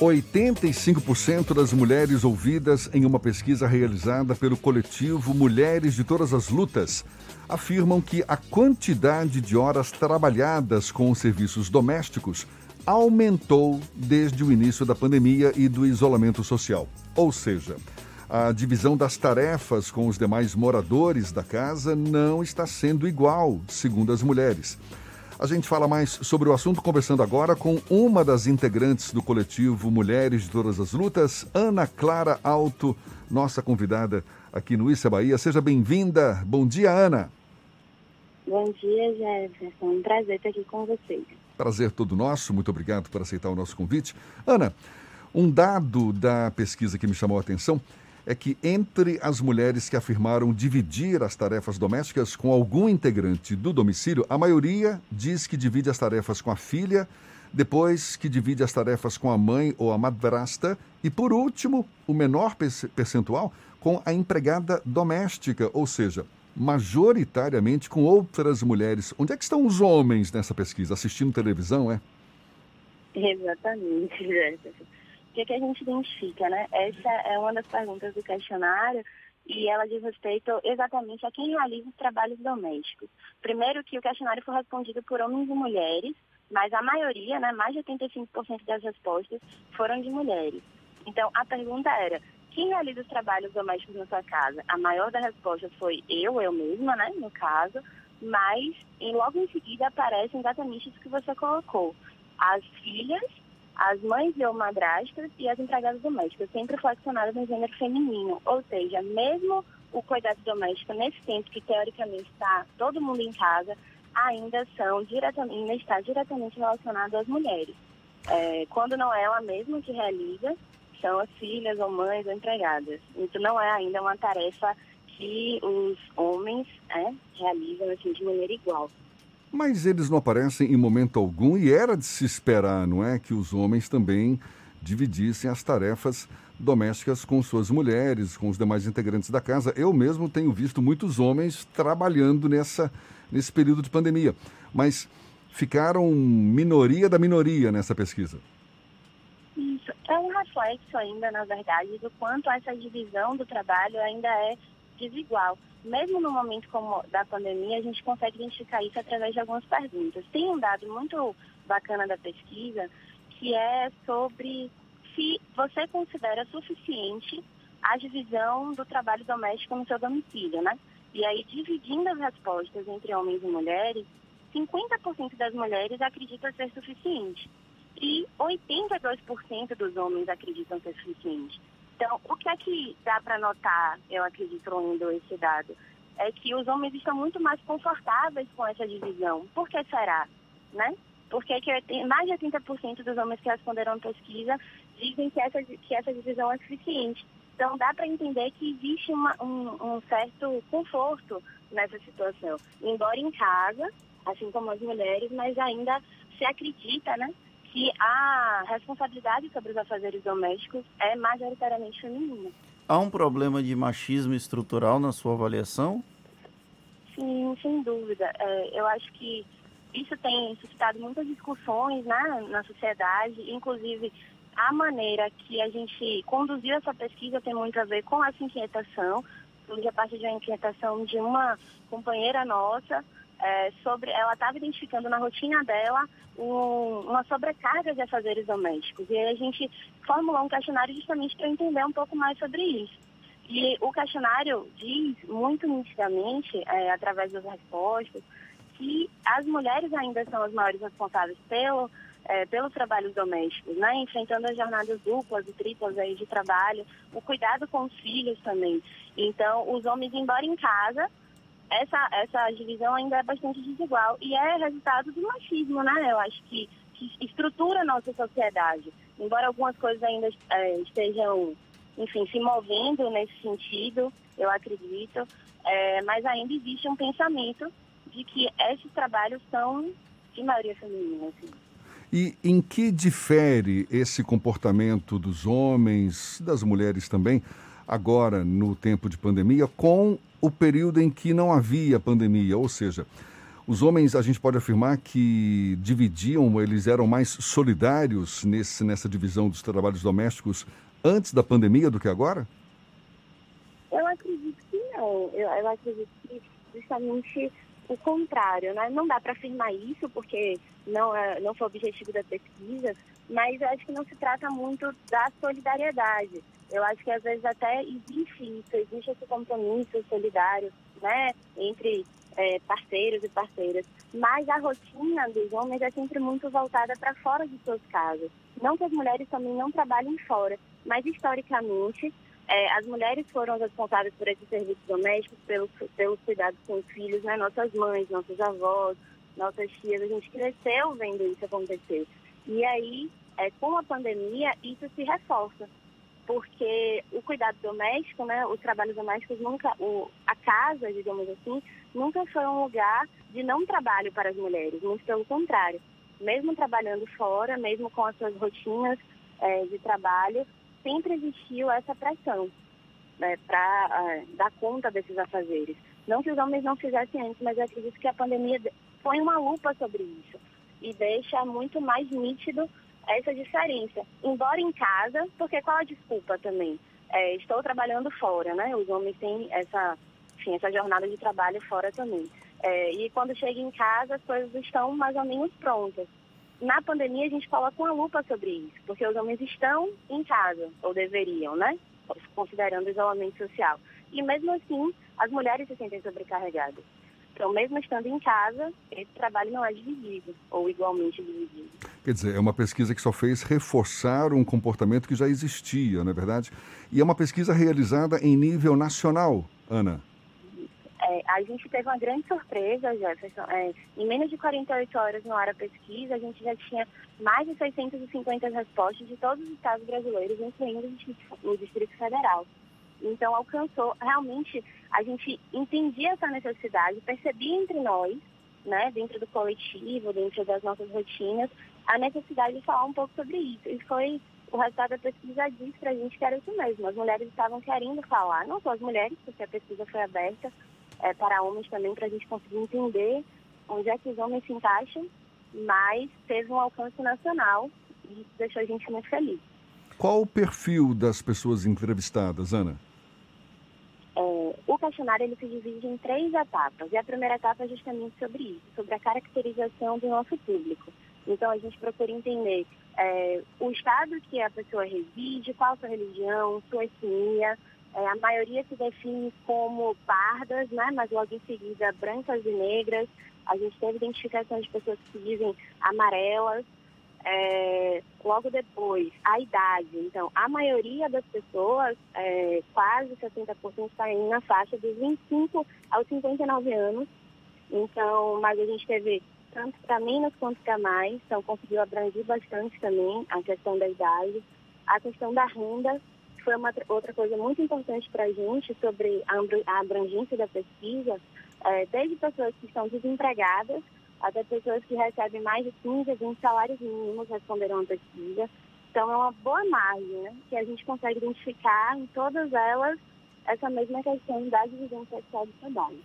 85% das mulheres ouvidas em uma pesquisa realizada pelo coletivo Mulheres de Todas as Lutas afirmam que a quantidade de horas trabalhadas com os serviços domésticos aumentou desde o início da pandemia e do isolamento social. Ou seja, a divisão das tarefas com os demais moradores da casa não está sendo igual, segundo as mulheres. A gente fala mais sobre o assunto conversando agora com uma das integrantes do coletivo Mulheres de Todas as Lutas, Ana Clara Alto, nossa convidada aqui no Issa Bahia. Seja bem-vinda. Bom dia, Ana. Bom dia, Jefferson. Um prazer estar aqui com vocês. Prazer todo nosso. Muito obrigado por aceitar o nosso convite. Ana, um dado da pesquisa que me chamou a atenção é que entre as mulheres que afirmaram dividir as tarefas domésticas com algum integrante do domicílio, a maioria diz que divide as tarefas com a filha, depois que divide as tarefas com a mãe ou a madrasta e, por último, o menor percentual com a empregada doméstica, ou seja, majoritariamente com outras mulheres. Onde é que estão os homens nessa pesquisa? Assistindo televisão, é? Exatamente, Jefferson que, que a gente identifica, né? Essa é uma das perguntas do questionário e ela diz respeito exatamente a quem realiza os trabalhos domésticos. Primeiro que o questionário foi respondido por homens e mulheres, mas a maioria, né, mais de 85% das respostas foram de mulheres. Então, a pergunta era, quem realiza os trabalhos domésticos na sua casa? A maior das respostas foi eu, eu mesma, né, no caso, mas e logo em seguida aparece exatamente isso que você colocou. As filhas as mães ou madrastas e as empregadas domésticas, sempre flexionadas no gênero feminino. Ou seja, mesmo o cuidado doméstico nesse tempo que teoricamente está todo mundo em casa, ainda são diretamente, ainda está diretamente relacionado às mulheres. É, quando não é ela mesma que realiza, são as filhas ou mães ou empregadas. Então não é ainda uma tarefa que os homens é, realizam assim, de maneira igual. Mas eles não aparecem em momento algum e era de se esperar, não é? Que os homens também dividissem as tarefas domésticas com suas mulheres, com os demais integrantes da casa. Eu mesmo tenho visto muitos homens trabalhando nessa, nesse período de pandemia, mas ficaram minoria da minoria nessa pesquisa. Isso. É um reflexo ainda, na verdade, do quanto essa divisão do trabalho ainda é desigual mesmo no momento como da pandemia, a gente consegue identificar isso através de algumas perguntas. Tem um dado muito bacana da pesquisa que é sobre se você considera suficiente a divisão do trabalho doméstico no seu domicílio, né? E aí, dividindo as respostas entre homens e mulheres, 50% das mulheres acreditam ser suficiente e 82% dos homens acreditam ser suficiente. Então, o que é que dá para notar, eu acredito, lendo esse dado? É que os homens estão muito mais confortáveis com essa divisão. Por que será? Né? Porque que mais de 80% dos homens que responderam à pesquisa dizem que essa, que essa divisão é suficiente. Então, dá para entender que existe uma, um, um certo conforto nessa situação. Embora em casa, assim como as mulheres, mas ainda se acredita, né? Que a responsabilidade sobre os afazeres domésticos é majoritariamente feminina. Há um problema de machismo estrutural na sua avaliação? Sim, sem dúvida. É, eu acho que isso tem suscitado muitas discussões né, na sociedade, inclusive a maneira que a gente conduziu essa pesquisa tem muito a ver com essa inquietação, surge a partir de uma inquietação de uma companheira nossa, é, sobre, ela estava identificando na rotina dela um, uma sobrecarga de afazeres domésticos. E aí a gente formulou um questionário justamente para entender um pouco mais sobre isso. E o questionário diz muito nitidamente, é, através das respostas, que as mulheres ainda são as maiores responsáveis pelo, é, pelos trabalhos domésticos, né? enfrentando as jornadas duplas e triplas aí de trabalho, o cuidado com os filhos também. Então, os homens, embora em casa, essa, essa divisão ainda é bastante desigual e é resultado do machismo, né? Eu acho que, estrutura a nossa sociedade. Embora algumas coisas ainda é, estejam, enfim, se movendo nesse sentido, eu acredito, é, mas ainda existe um pensamento de que esses trabalhos são de maioria feminina. Assim. E em que difere esse comportamento dos homens, das mulheres também, agora no tempo de pandemia, com o período em que não havia pandemia, ou seja, Os homens, a gente pode afirmar que dividiam, eles eram mais solidários nesse, nessa divisão dos trabalhos domésticos antes da pandemia do que agora? Eu acredito que não. Eu, eu acredito que justamente o contrário, né? Não dá para afirmar isso porque não, é, não foi o objetivo da pesquisa, mas eu acho que não se trata muito da solidariedade. Eu acho que às vezes até existe isso, existe esse compromisso solidário, né, entre é, parceiros e parceiras. Mas a rotina dos homens é sempre muito voltada para fora de suas casas. Não que as mulheres também não trabalhem fora, mas historicamente é, as mulheres foram responsáveis por esses serviços domésticos, pelos, pelos cuidados com os filhos, né? Nossas mães, nossos avós, nossas tias, a gente cresceu vendo isso acontecer. E aí, é, com a pandemia, isso se reforça, porque o cuidado doméstico, né, os trabalhos domésticos nunca, o, a casa, digamos assim, nunca foi um lugar de não trabalho para as mulheres, muito pelo contrário. Mesmo trabalhando fora, mesmo com as suas rotinas é, de trabalho, sempre existiu essa pressão né, para uh, é, dar conta desses afazeres. Não que os homens não fizessem antes, mas eu acredito que a pandemia põe uma lupa sobre isso e deixa muito mais nítido essa diferença. Embora em casa, porque qual a desculpa também? É, estou trabalhando fora, né? Os homens têm essa, enfim, essa jornada de trabalho fora também. É, e quando chega em casa, as coisas estão mais ou menos prontas na pandemia a gente coloca uma lupa sobre isso, porque os homens estão em casa, ou deveriam, né? Considerando o isolamento social. E mesmo assim, as mulheres se sentem sobrecarregadas. Então, mesmo estando em casa, esse trabalho não é dividido, ou igualmente dividido. Quer dizer, é uma pesquisa que só fez reforçar um comportamento que já existia, não é verdade? E é uma pesquisa realizada em nível nacional, Ana. É, a gente teve uma grande surpresa, Jefferson. É, em menos de 48 horas no Ara Pesquisa, a gente já tinha mais de 650 respostas de todos os estados brasileiros, incluindo o Distrito Federal. Então, alcançou, realmente, a gente entendia essa necessidade, percebia entre nós, né, dentro do coletivo, dentro das nossas rotinas, a necessidade de falar um pouco sobre isso. E foi o resultado da pesquisa diz para a gente que era isso mesmo. As mulheres estavam querendo falar, não só as mulheres, porque a pesquisa foi aberta, é, para homens também, para a gente conseguir entender onde é que os homens se encaixam, mas teve um alcance nacional e isso deixou a gente muito feliz. Qual o perfil das pessoas entrevistadas, Ana? É, o questionário ele se divide em três etapas. E a primeira etapa é justamente sobre isso, sobre a caracterização do nosso público. Então, a gente procura entender é, o estado que a pessoa reside, qual a sua religião, sua etnia, é, a maioria se define como pardas, né? mas logo em seguida brancas e negras. A gente teve identificação de pessoas que se dizem amarelas. É, logo depois, a idade. Então, a maioria das pessoas, é, quase 70%, está na faixa dos 25 aos 59 anos. Então, mas a gente teve tanto para menos quanto para mais, então conseguiu abranger bastante também a questão da idade. A questão da renda, foi uma outra coisa muito importante para a gente sobre a abrangência da pesquisa, é, desde pessoas que estão desempregadas até pessoas que recebem mais de 15, 20 salários mínimos responderam à pesquisa. Então, é uma boa margem, né? Que a gente consegue identificar em todas elas essa mesma questão da divisão sexual do trabalho.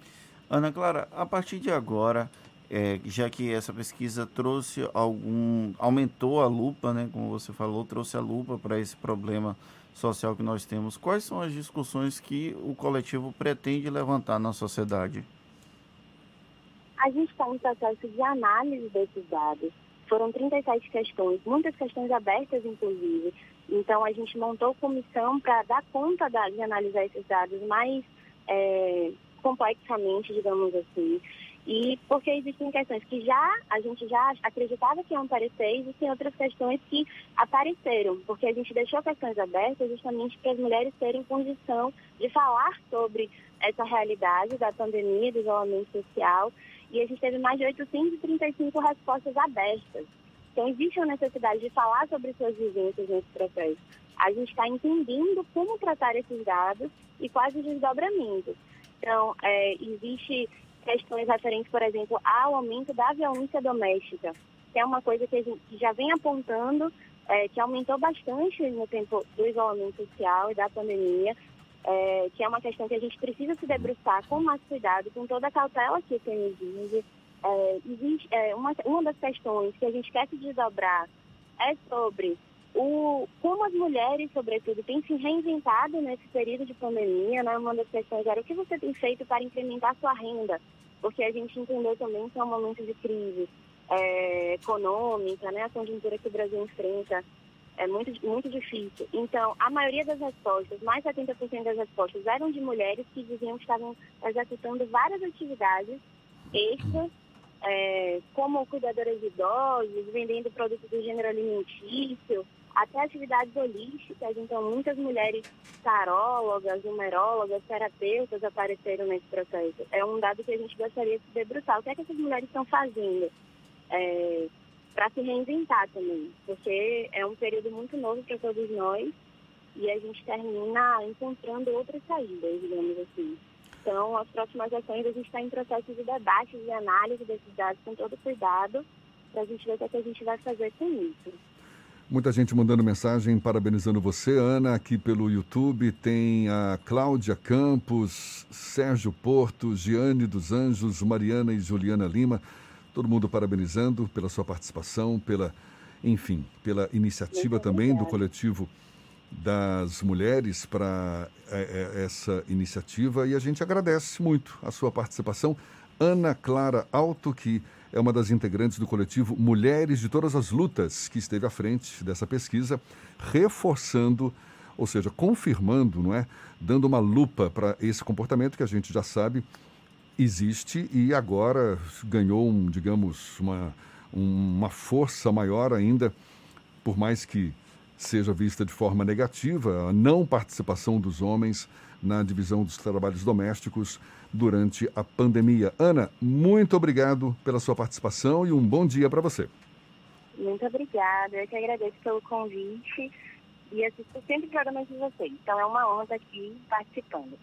Ana Clara, a partir de agora, é, já que essa pesquisa trouxe algum. aumentou a lupa, né? Como você falou, trouxe a lupa para esse problema social que nós temos, quais são as discussões que o coletivo pretende levantar na sociedade? A gente está em processo de análise desses dados. Foram 37 questões, muitas questões abertas, inclusive. Então, a gente montou comissão para dar conta de analisar esses dados mais é, complexamente, digamos assim. E porque existem questões que já a gente já acreditava que iam aparecer, existem outras questões que apareceram, porque a gente deixou questões abertas justamente para as mulheres terem condição de falar sobre essa realidade da pandemia, do isolamento social, e a gente teve mais de 835 respostas abertas. Então, existe a necessidade de falar sobre suas vivências nesse processo. A gente está entendendo como tratar esses dados e quais os desdobramentos. Então, é, existe questões referentes, por exemplo, ao aumento da violência doméstica, que é uma coisa que a gente já vem apontando, é, que aumentou bastante no tempo do isolamento social e da pandemia, é, que é uma questão que a gente precisa se debruçar com mais cuidado, com toda a cautela que o tema exige. é, existe, é, uma, uma das questões que a gente quer se desdobrar é sobre o, como as mulheres, sobretudo, têm se reinventado nesse período de pandemia. Né? Uma das questões era o que você tem feito para incrementar sua renda, porque a gente entendeu também que é um momento de crise é, econômica, né? a conjuntura que o Brasil enfrenta é muito, muito difícil. Então, a maioria das respostas, mais de 70% das respostas, eram de mulheres que diziam que estavam executando várias atividades extras é, como cuidadoras de idosos, vendendo produtos do gênero alimentício, até atividades holísticas. Então, muitas mulheres tarólogas, numerólogas, terapeutas apareceram nesse processo. É um dado que a gente gostaria de debruçar. O que é que essas mulheres estão fazendo? É, para se reinventar também, porque é um período muito novo para todos nós e a gente termina encontrando outras saídas, digamos assim. Então, as próximas ações, a gente está em processo de debate, de análise desses dados com todo cuidado, para a gente ver o que, é que a gente vai fazer com isso. Muita gente mandando mensagem parabenizando você, Ana, aqui pelo YouTube. Tem a Cláudia Campos, Sérgio Porto, Giane dos Anjos, Mariana e Juliana Lima. Todo mundo parabenizando pela sua participação, pela, enfim, pela iniciativa também do coletivo das mulheres para é, é, essa iniciativa e a gente agradece muito a sua participação. Ana Clara Alto, que é uma das integrantes do coletivo Mulheres de Todas as Lutas, que esteve à frente dessa pesquisa, reforçando, ou seja, confirmando, não é? Dando uma lupa para esse comportamento que a gente já sabe existe e agora ganhou, um, digamos, uma, uma força maior ainda, por mais que seja vista de forma negativa a não participação dos homens na divisão dos trabalhos domésticos durante a pandemia. Ana, muito obrigado pela sua participação e um bom dia para você. Muito obrigada, eu que agradeço pelo convite e assisto sempre programas de vocês. Então é uma honra estar aqui participando.